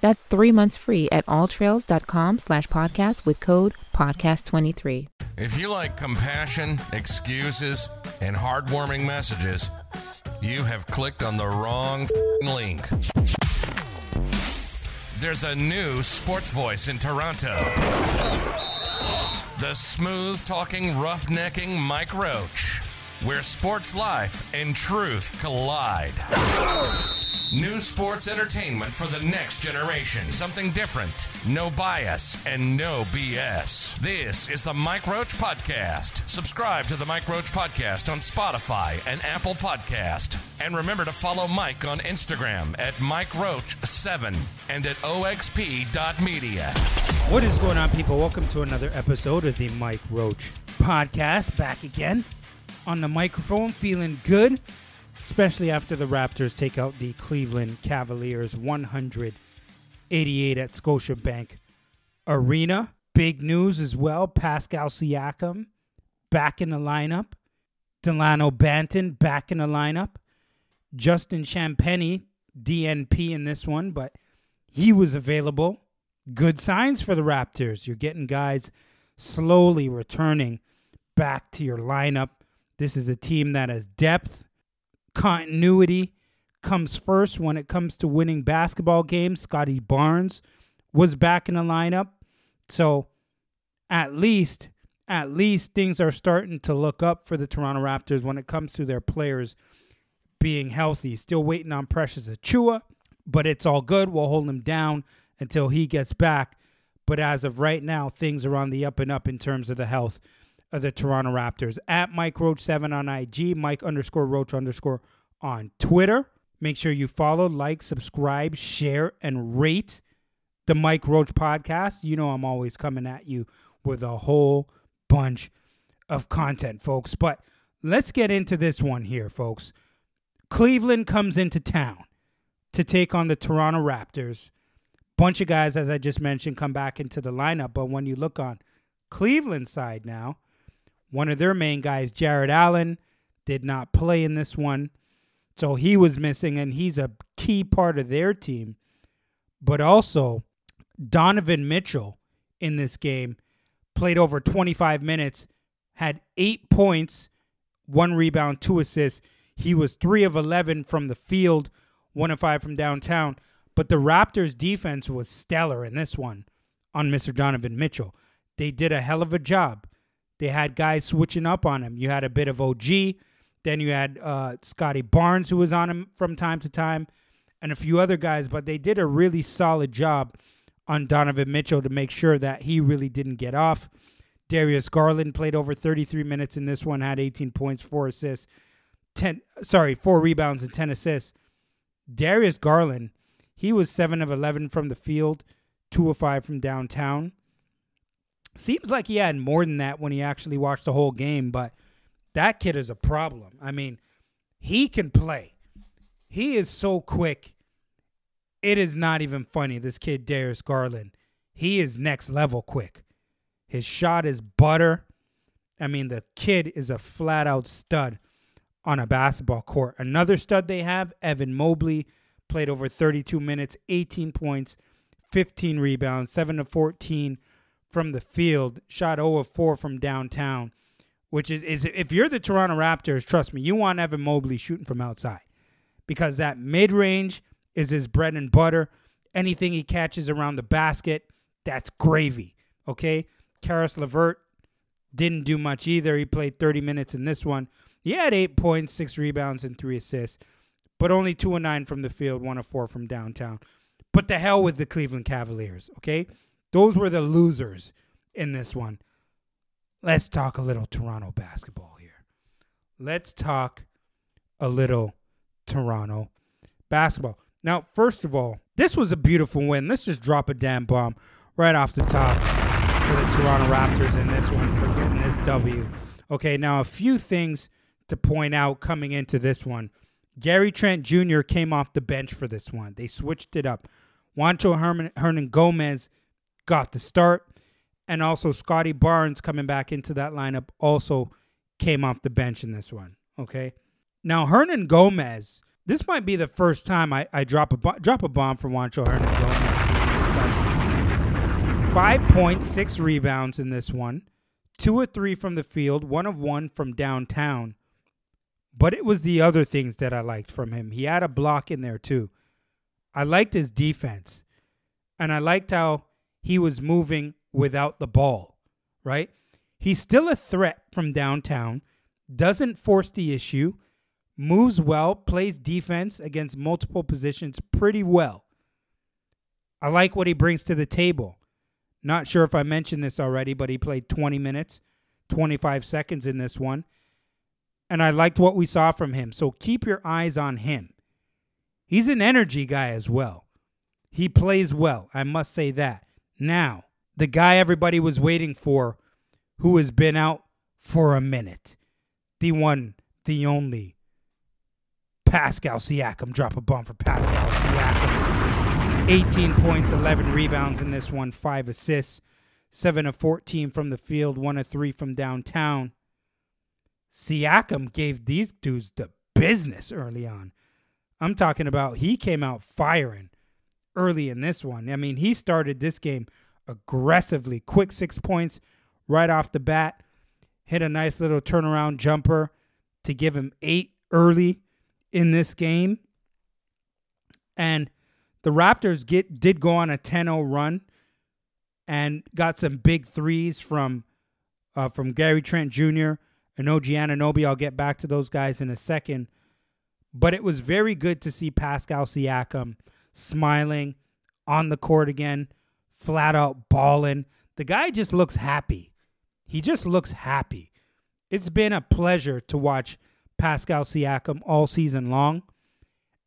That's three months free at alltrails.com slash podcast with code podcast23. If you like compassion, excuses, and heartwarming messages, you have clicked on the wrong link. There's a new sports voice in Toronto. The smooth talking, roughnecking Mike Roach, where sports life and truth collide. New sports entertainment for the next generation. Something different. No bias and no BS. This is the Mike Roach Podcast. Subscribe to the Mike Roach Podcast on Spotify and Apple Podcast. And remember to follow Mike on Instagram at Mike Roach7 and at oxp.media. What is going on, people? Welcome to another episode of the Mike Roach Podcast. Back again on the microphone, feeling good especially after the Raptors take out the Cleveland Cavaliers 188 at Scotiabank Arena. Big news as well Pascal Siakam back in the lineup. Delano Banton back in the lineup. Justin Champagnie, DNP in this one, but he was available. Good signs for the Raptors. You're getting guys slowly returning back to your lineup. This is a team that has depth continuity comes first when it comes to winning basketball games. Scottie Barnes was back in the lineup. So at least at least things are starting to look up for the Toronto Raptors when it comes to their players being healthy. Still waiting on Precious Achiuwa, but it's all good. We'll hold him down until he gets back. But as of right now, things are on the up and up in terms of the health of the Toronto Raptors. At Mike Roach seven on IG, Mike underscore Roach underscore on Twitter. Make sure you follow, like, subscribe, share, and rate the Mike Roach podcast. You know I'm always coming at you with a whole bunch of content, folks. But let's get into this one here, folks. Cleveland comes into town to take on the Toronto Raptors. Bunch of guys, as I just mentioned, come back into the lineup. But when you look on Cleveland side now, one of their main guys, Jarrett Allen, did not play in this one. So he was missing, and he's a key part of their team. But also, Donovan Mitchell in this game played over 25 minutes, had eight points, one rebound, two assists. He was three of 11 from the field, one of five from downtown. But the Raptors' defense was stellar in this one on Mr. Donovan Mitchell. They did a hell of a job. They had guys switching up on him. You had a bit of OG. Then you had uh, Scottie Barnes, who was on him from time to time, and a few other guys. But they did a really solid job on Donovan Mitchell to make sure that he really didn't get off. Darius Garland played over 33 minutes in this one, had 18 points, four assists, 10 sorry, four rebounds and 10 assists. Darius Garland, he was 7 of 11 from the field, 2 of 5 from downtown. Seems like he had more than that when he actually watched the whole game, but that kid is a problem. I mean, he can play. He is so quick. It is not even funny. This kid, Darius Garland, he is next level quick. His shot is butter. I mean, the kid is a flat out stud on a basketball court. Another stud they have, Evan Mobley, played over 32 minutes, 18 points, 15 rebounds, 7 to 14 from the field, shot 0 of 4 from downtown, which is, is if you're the Toronto Raptors, trust me, you want Evan Mobley shooting from outside because that mid range is his bread and butter. Anything he catches around the basket, that's gravy. Okay? Caris LeVert didn't do much either. He played 30 minutes in this one. He had eight points, six rebounds, and three assists, but only two and nine from the field, one of four from downtown. But the hell with the Cleveland Cavaliers, okay? Those were the losers in this one. Let's talk a little Toronto basketball here. Let's talk a little Toronto basketball. Now, first of all, this was a beautiful win. Let's just drop a damn bomb right off the top for the Toronto Raptors in this one for getting this W. Okay, now a few things to point out coming into this one. Gary Trent Jr. came off the bench for this one. They switched it up. Juancho Herman, Hernangomez got the start, and also Scottie Barnes coming back into that lineup also came off the bench in this one. Okay, now Hernangomez, This might be the first time I, I drop a drop a bomb for Juancho Hernangomez. Five points, six rebounds in this one, two or three from the field, one of one from downtown. But it was the other things that I liked from him. He had a block in there too. I liked his defense. And I liked how he was moving without the ball, right? He's still a threat from downtown, doesn't force the issue, moves well, plays defense against multiple positions pretty well. I like what he brings to the table. Not sure if I mentioned this already, but he played 20 minutes, 25 seconds in this one and I liked what we saw from him. So keep your eyes on him. He's an energy guy as well. He plays well, I must say that. Now, the guy everybody was waiting for, who has been out for a minute, the one, the only, Pascal Siakam. Drop a bomb for Pascal Siakam. 18 points, 11 rebounds in this one, 5 assists, 7 of 14 from the field, 1 of 3 from downtown. Siakam gave these dudes the business early on. I'm talking about he came out firing early in this one. I mean, he started this game aggressively, quick six points right off the bat, hit a nice little turnaround jumper to give him eight early in this game. And the Raptors get did go on a 10-0 run and got some big threes from uh, from Gary Trent Jr. and OG Anunoby. I'll get back to those guys in a second. But it was very good to see Pascal Siakam smiling on the court again, flat out balling. The guy just looks happy. He just looks happy. It's been a pleasure to watch Pascal Siakam all season long.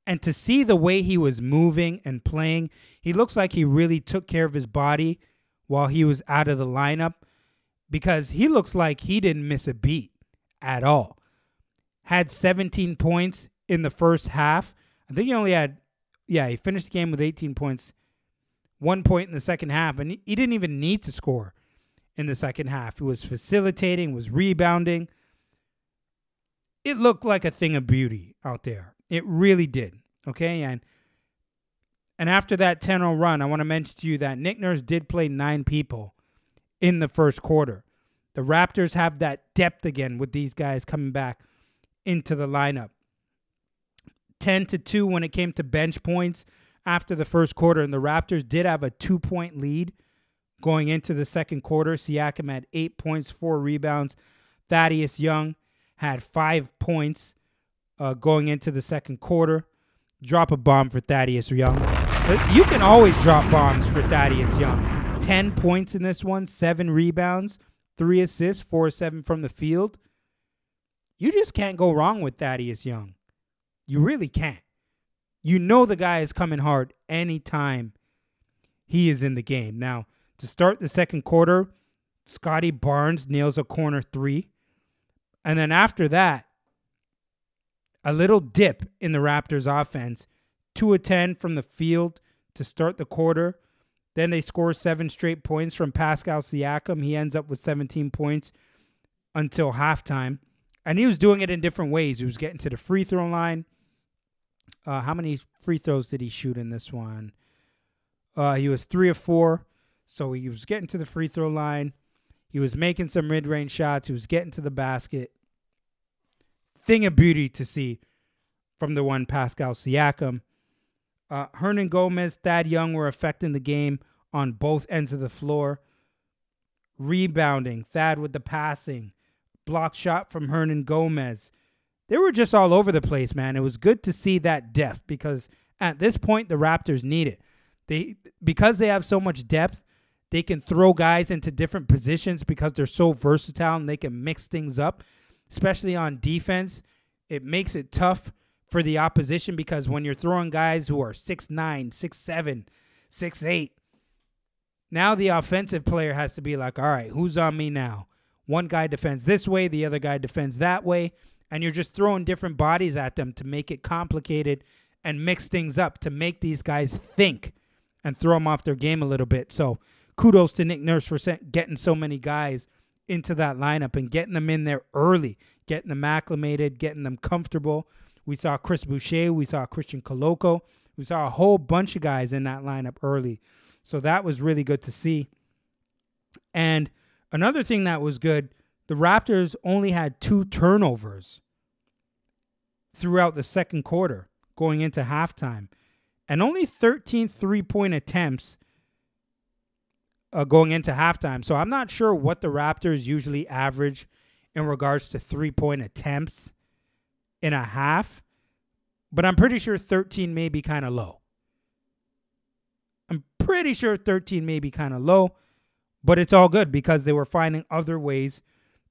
And to see the way he was moving and playing, he looks like he really took care of his body while he was out of the lineup because he looks like he didn't miss a beat at all. Had 17 points in the first half. I think he only had, yeah, he finished the game with 18 points, one point in the second half, and he didn't even need to score in the second half. He was facilitating, was rebounding. It looked like a thing of beauty out there. It really did. Okay, and and after that 10-0 run, I want to mention to you that Nick Nurse did play nine people in the first quarter. The Raptors have that depth again with these guys coming back into the lineup. 10 to 2 when it came to bench points after the first quarter, and the Raptors did have a two point lead going into the second quarter. Siakam had eight points, four rebounds. Thaddeus Young had five points uh, going into the second quarter. Drop a bomb for Thaddeus Young. But You can always drop bombs for Thaddeus Young. 10 points in this one, seven rebounds, three assists, four seven from the field. You just can't go wrong with Thaddeus Young. You really can't. You know the guy is coming hard anytime he is in the game. Now, to start the second quarter, Scottie Barnes nails a corner three. And then after that, a little dip in the Raptors offense. 2 of 10 from the field to start the quarter. Then they score seven straight points from Pascal Siakam. He ends up with 17 points until halftime. And he was doing it in different ways. He was getting to the free throw line. Uh, how many free throws did he shoot in this one? Uh, he was three or four. So he was getting to the free throw line. He was making some mid range shots. He was getting to the basket. Thing of beauty to see from the one Pascal Siakam. Uh, Hernangomez, Thad Young were affecting the game on both ends of the floor. rebounding, Thad with the passing, block shot from Hernangomez. They were just all over the place, man. It was good to see that depth because at this point the Raptors need it. They because they have so much depth, they can throw guys into different positions because they're so versatile and they can mix things up, especially on defense. It makes it tough for the opposition because when you're throwing guys who are 6'9, 6'7, 6'8, now the offensive player has to be like, all right, who's on me now? One guy defends this way, the other guy defends that way, and you're just throwing different bodies at them to make it complicated and mix things up to make these guys think and throw them off their game a little bit. So kudos to Nick Nurse for getting so many guys into that lineup and getting them in there early, getting them acclimated, getting them comfortable. We saw Chris Boucher, we saw Christian Koloko, we saw a whole bunch of guys in that lineup early. So that was really good to see. And another thing that was good, the Raptors only had two turnovers throughout the second quarter going into halftime and only 13 three point attempts uh, going into halftime. So I'm not sure what the Raptors usually average in regards to three point attempts in a half, but I'm pretty sure 13 may be kind of low. I'm pretty sure 13 may be kind of low, but it's all good because they were finding other ways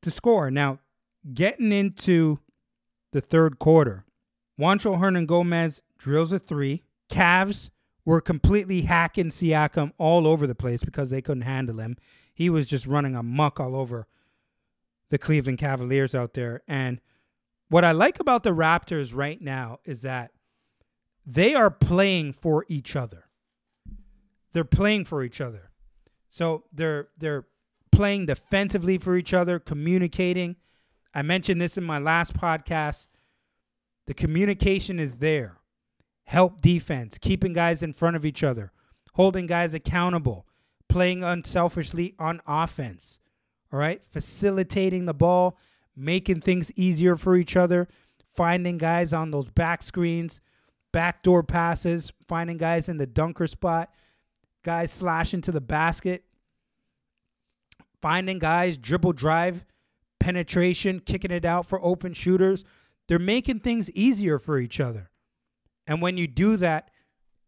to score. Now, getting into the third quarter, Juancho Hernangomez drills a three. Cavs were completely hacking Siakam all over the place because they couldn't handle him. He was just running amuck all over the Cleveland Cavaliers out there. And what I like about the Raptors right now is that they are playing for each other. They're playing for each other. So they're they're playing defensively for each other, communicating. I mentioned this in my last podcast. The communication is there help defense, keeping guys in front of each other, holding guys accountable, playing unselfishly on offense. All right, facilitating the ball, making things easier for each other, finding guys on those back screens, backdoor passes, finding guys in the dunker spot, guys slashing to the basket, finding guys dribble drive, penetration, kicking it out for open shooters. They're making things easier for each other. And when you do that,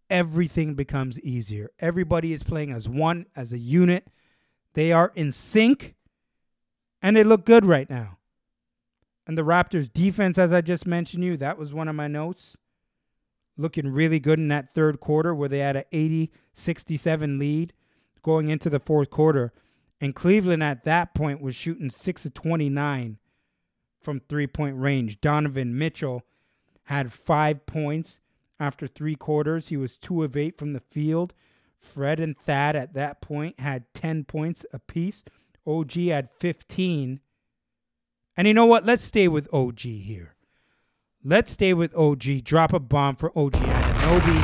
everything becomes easier. Everybody is playing as one, as a unit. They are in sync, and they look good right now. And the Raptors' defense, as I just mentioned you, that was one of my notes. Looking really good in that third quarter where they had an 80 67 lead going into the fourth quarter. And Cleveland at that point was shooting 6 of 29 from three point range. Donovan Mitchell had five points after three quarters, he was two of eight from the field. Fred and Thad at that point had 10 points apiece. OG had 15. And you know what? Let's stay with OG here. Let's stay with OG. Drop a bomb for OG Anunoby.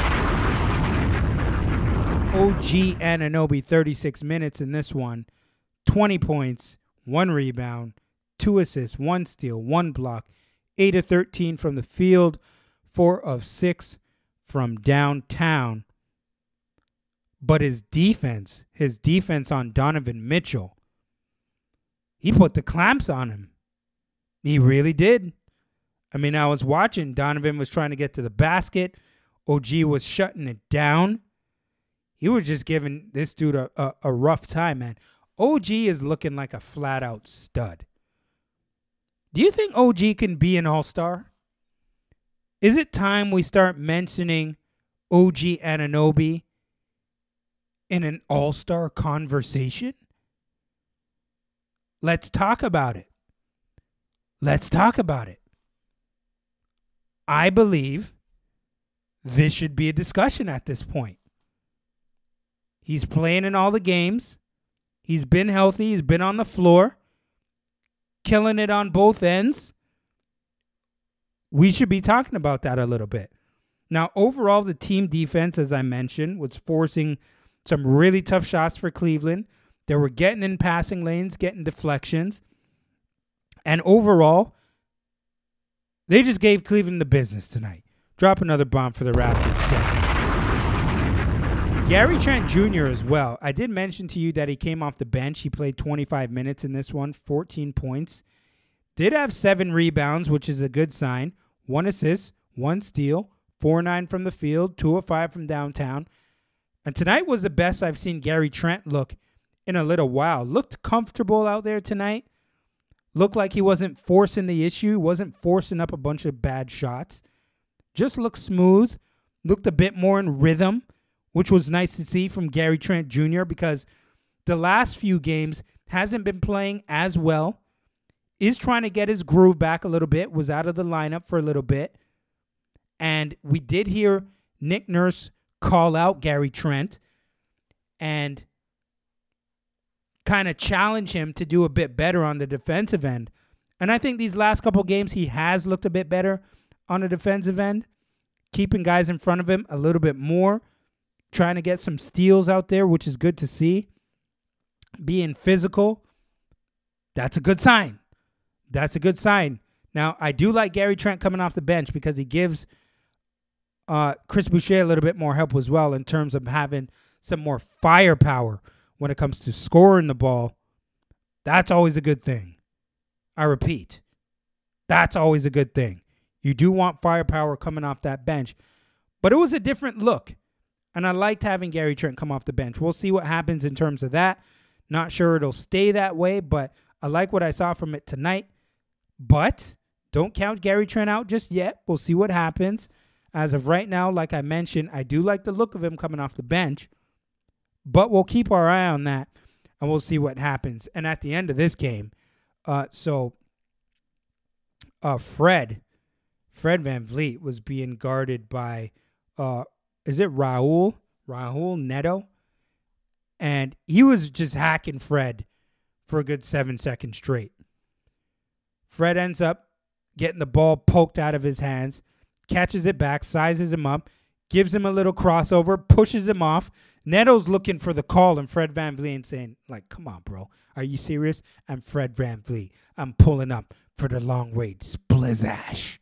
OG Anunoby, 36 minutes in this one. 20 points, one rebound, two assists, one steal, one block, 8 of 13 from the field, 4 of 6 from downtown. But his defense, his defense on Donovan Mitchell, he put the clamps on him. He really did. I mean, I was watching. Donovan was trying to get to the basket. OG was shutting it down. He was just giving this dude a, a, a rough time, man. OG is looking like a flat out stud. Do you think OG can be an all star? Is it time we start mentioning OG Anunoby in an all star conversation? Let's talk about it. Let's talk about it. I believe this should be a discussion at this point. He's playing in all the games. He's been healthy. He's been on the floor, killing it on both ends we should be talking about that a little bit. Now, overall, the team defense, as I mentioned, was forcing some really tough shots for Cleveland. They were getting in passing lanes, getting deflections. And overall, they just gave Cleveland the business tonight. Drop another bomb for the Raptors. Gary Trent Jr. as well. I did mention to you that he came off the bench. He played 25 minutes in this one, 14 points. Did have seven rebounds, which is a good sign. One assist, one steal, four nine from the field, two of five from downtown. And tonight was the best I've seen Gary Trent look in a little while. Looked comfortable out there tonight. Looked like he wasn't forcing the issue, wasn't forcing up a bunch of bad shots. Just looked smooth, looked a bit more in rhythm which was nice to see from Gary Trent Jr. because the last few games hasn't been playing as well. Is trying to get his groove back a little bit, was out of the lineup for a little bit. And we did hear Nick Nurse call out Gary Trent and kind of challenge him to do a bit better on the defensive end. And I think these last couple games he has looked a bit better on the defensive end, keeping guys in front of him a little bit more trying to get some steals out there, which is good to see. Being physical, that's a good sign. That's a good sign. Now, I do like Gary Trent coming off the bench because he gives uh, Chris Boucher a little bit more help as well in terms of having some more firepower when it comes to scoring the ball. That's always a good thing. I repeat, that's always a good thing. You do want firepower coming off that bench. But it was a different look. And I liked having Gary Trent come off the bench. We'll see what happens in terms of that. Not sure it'll stay that way, but I like what I saw from it tonight. But don't count Gary Trent out just yet. We'll see what happens. As of right now, like I mentioned, I do like the look of him coming off the bench, but we'll keep our eye on that and we'll see what happens. And at the end of this game, uh, so uh, Fred, Fred VanVleet was being guarded by uh, is it Raul? Raul Neto? And he was just hacking Fred for a good seven seconds straight. Fred ends up getting the ball poked out of his hands, catches it back, sizes him up, gives him a little crossover, pushes him off. Neto's looking for the call, and Fred Van VanVleet saying, like, come on, bro. Are you serious? I'm Fred VanVleet. I'm pulling up for the long range splizash.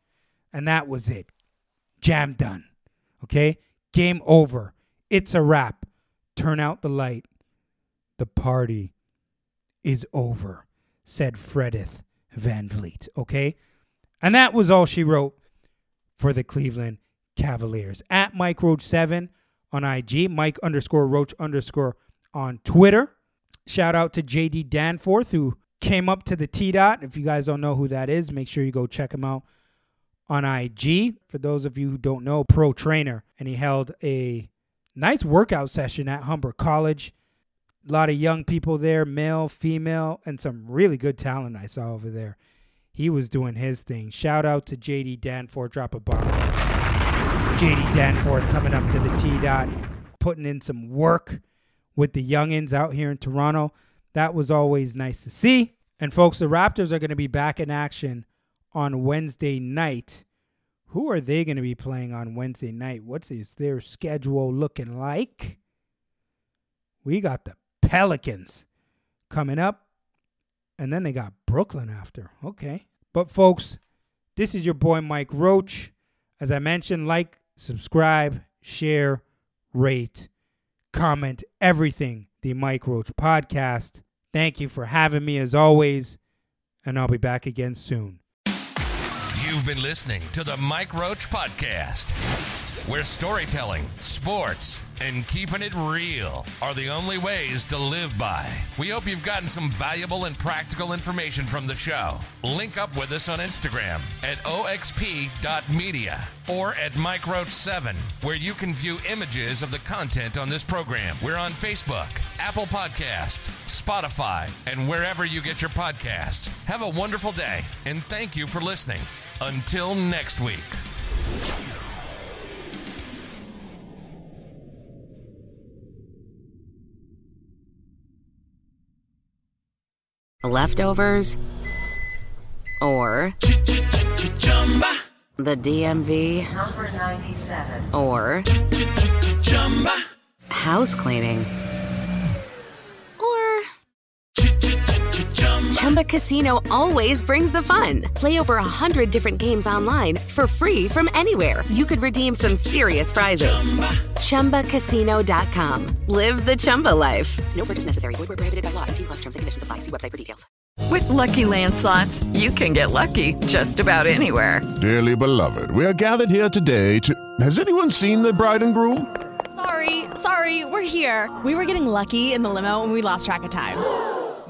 And that was it. Jam done. Okay? Game over. It's a wrap. Turn out the light. The party is over, said Fredith VanVleet. Okay? And that was all she wrote for the Cleveland Cavaliers. At Mike Roach7 on IG, Mike underscore Roach underscore on Twitter. Shout out to JD Danforth, who came up to the T dot. If you guys don't know who that is, make sure you go check him out on IG. For those of you who don't know, pro trainer, and he held a nice workout session at Humber College. A lot of young people there, male, female, and some really good talent I saw over there. He was doing his thing. Shout out to JD Danforth, drop a bomb. JD Danforth coming up to the T dot, putting in some work with the youngins out here in Toronto. That was always nice to see. And folks, the Raptors are going to be back in action on Wednesday night. Who are they going to be playing on Wednesday night? What's is their schedule looking like? We got the Pelicans coming up, and then they got Brooklyn after. Okay. But, folks, this is your boy Mike Roach. As I mentioned, like, subscribe, share, rate, comment, everything. The Mike Roach Podcast. Thank you for having me as always, and I'll be back again soon. You've been listening to the Mike Roach Podcast, where storytelling, sports, and keeping it real are the only ways to live by. We hope you've gotten some valuable and practical information from the show. Link up with us on Instagram at oxp.media or at Mike Roach 7, where you can view images of the content on this program. We're on Facebook, Apple Podcast, Spotify, and wherever you get your podcast. Have a wonderful day, and thank you for listening. Until next week. Leftovers or the DMV or house cleaning Chumba Casino always brings the fun. Play over a hundred different games online for free from anywhere. You could redeem some serious prizes. Chumba. ChumbaCasino.com. Live the Chumba life. No purchase necessary. Void where prohibited by law. T plus terms and conditions apply. See website for details. With Lucky Land slots, you can get lucky just about anywhere. Dearly beloved, we are gathered here today to. Has anyone seen the bride and groom? Sorry, sorry, we're here. We were getting lucky in the limo and we lost track of time.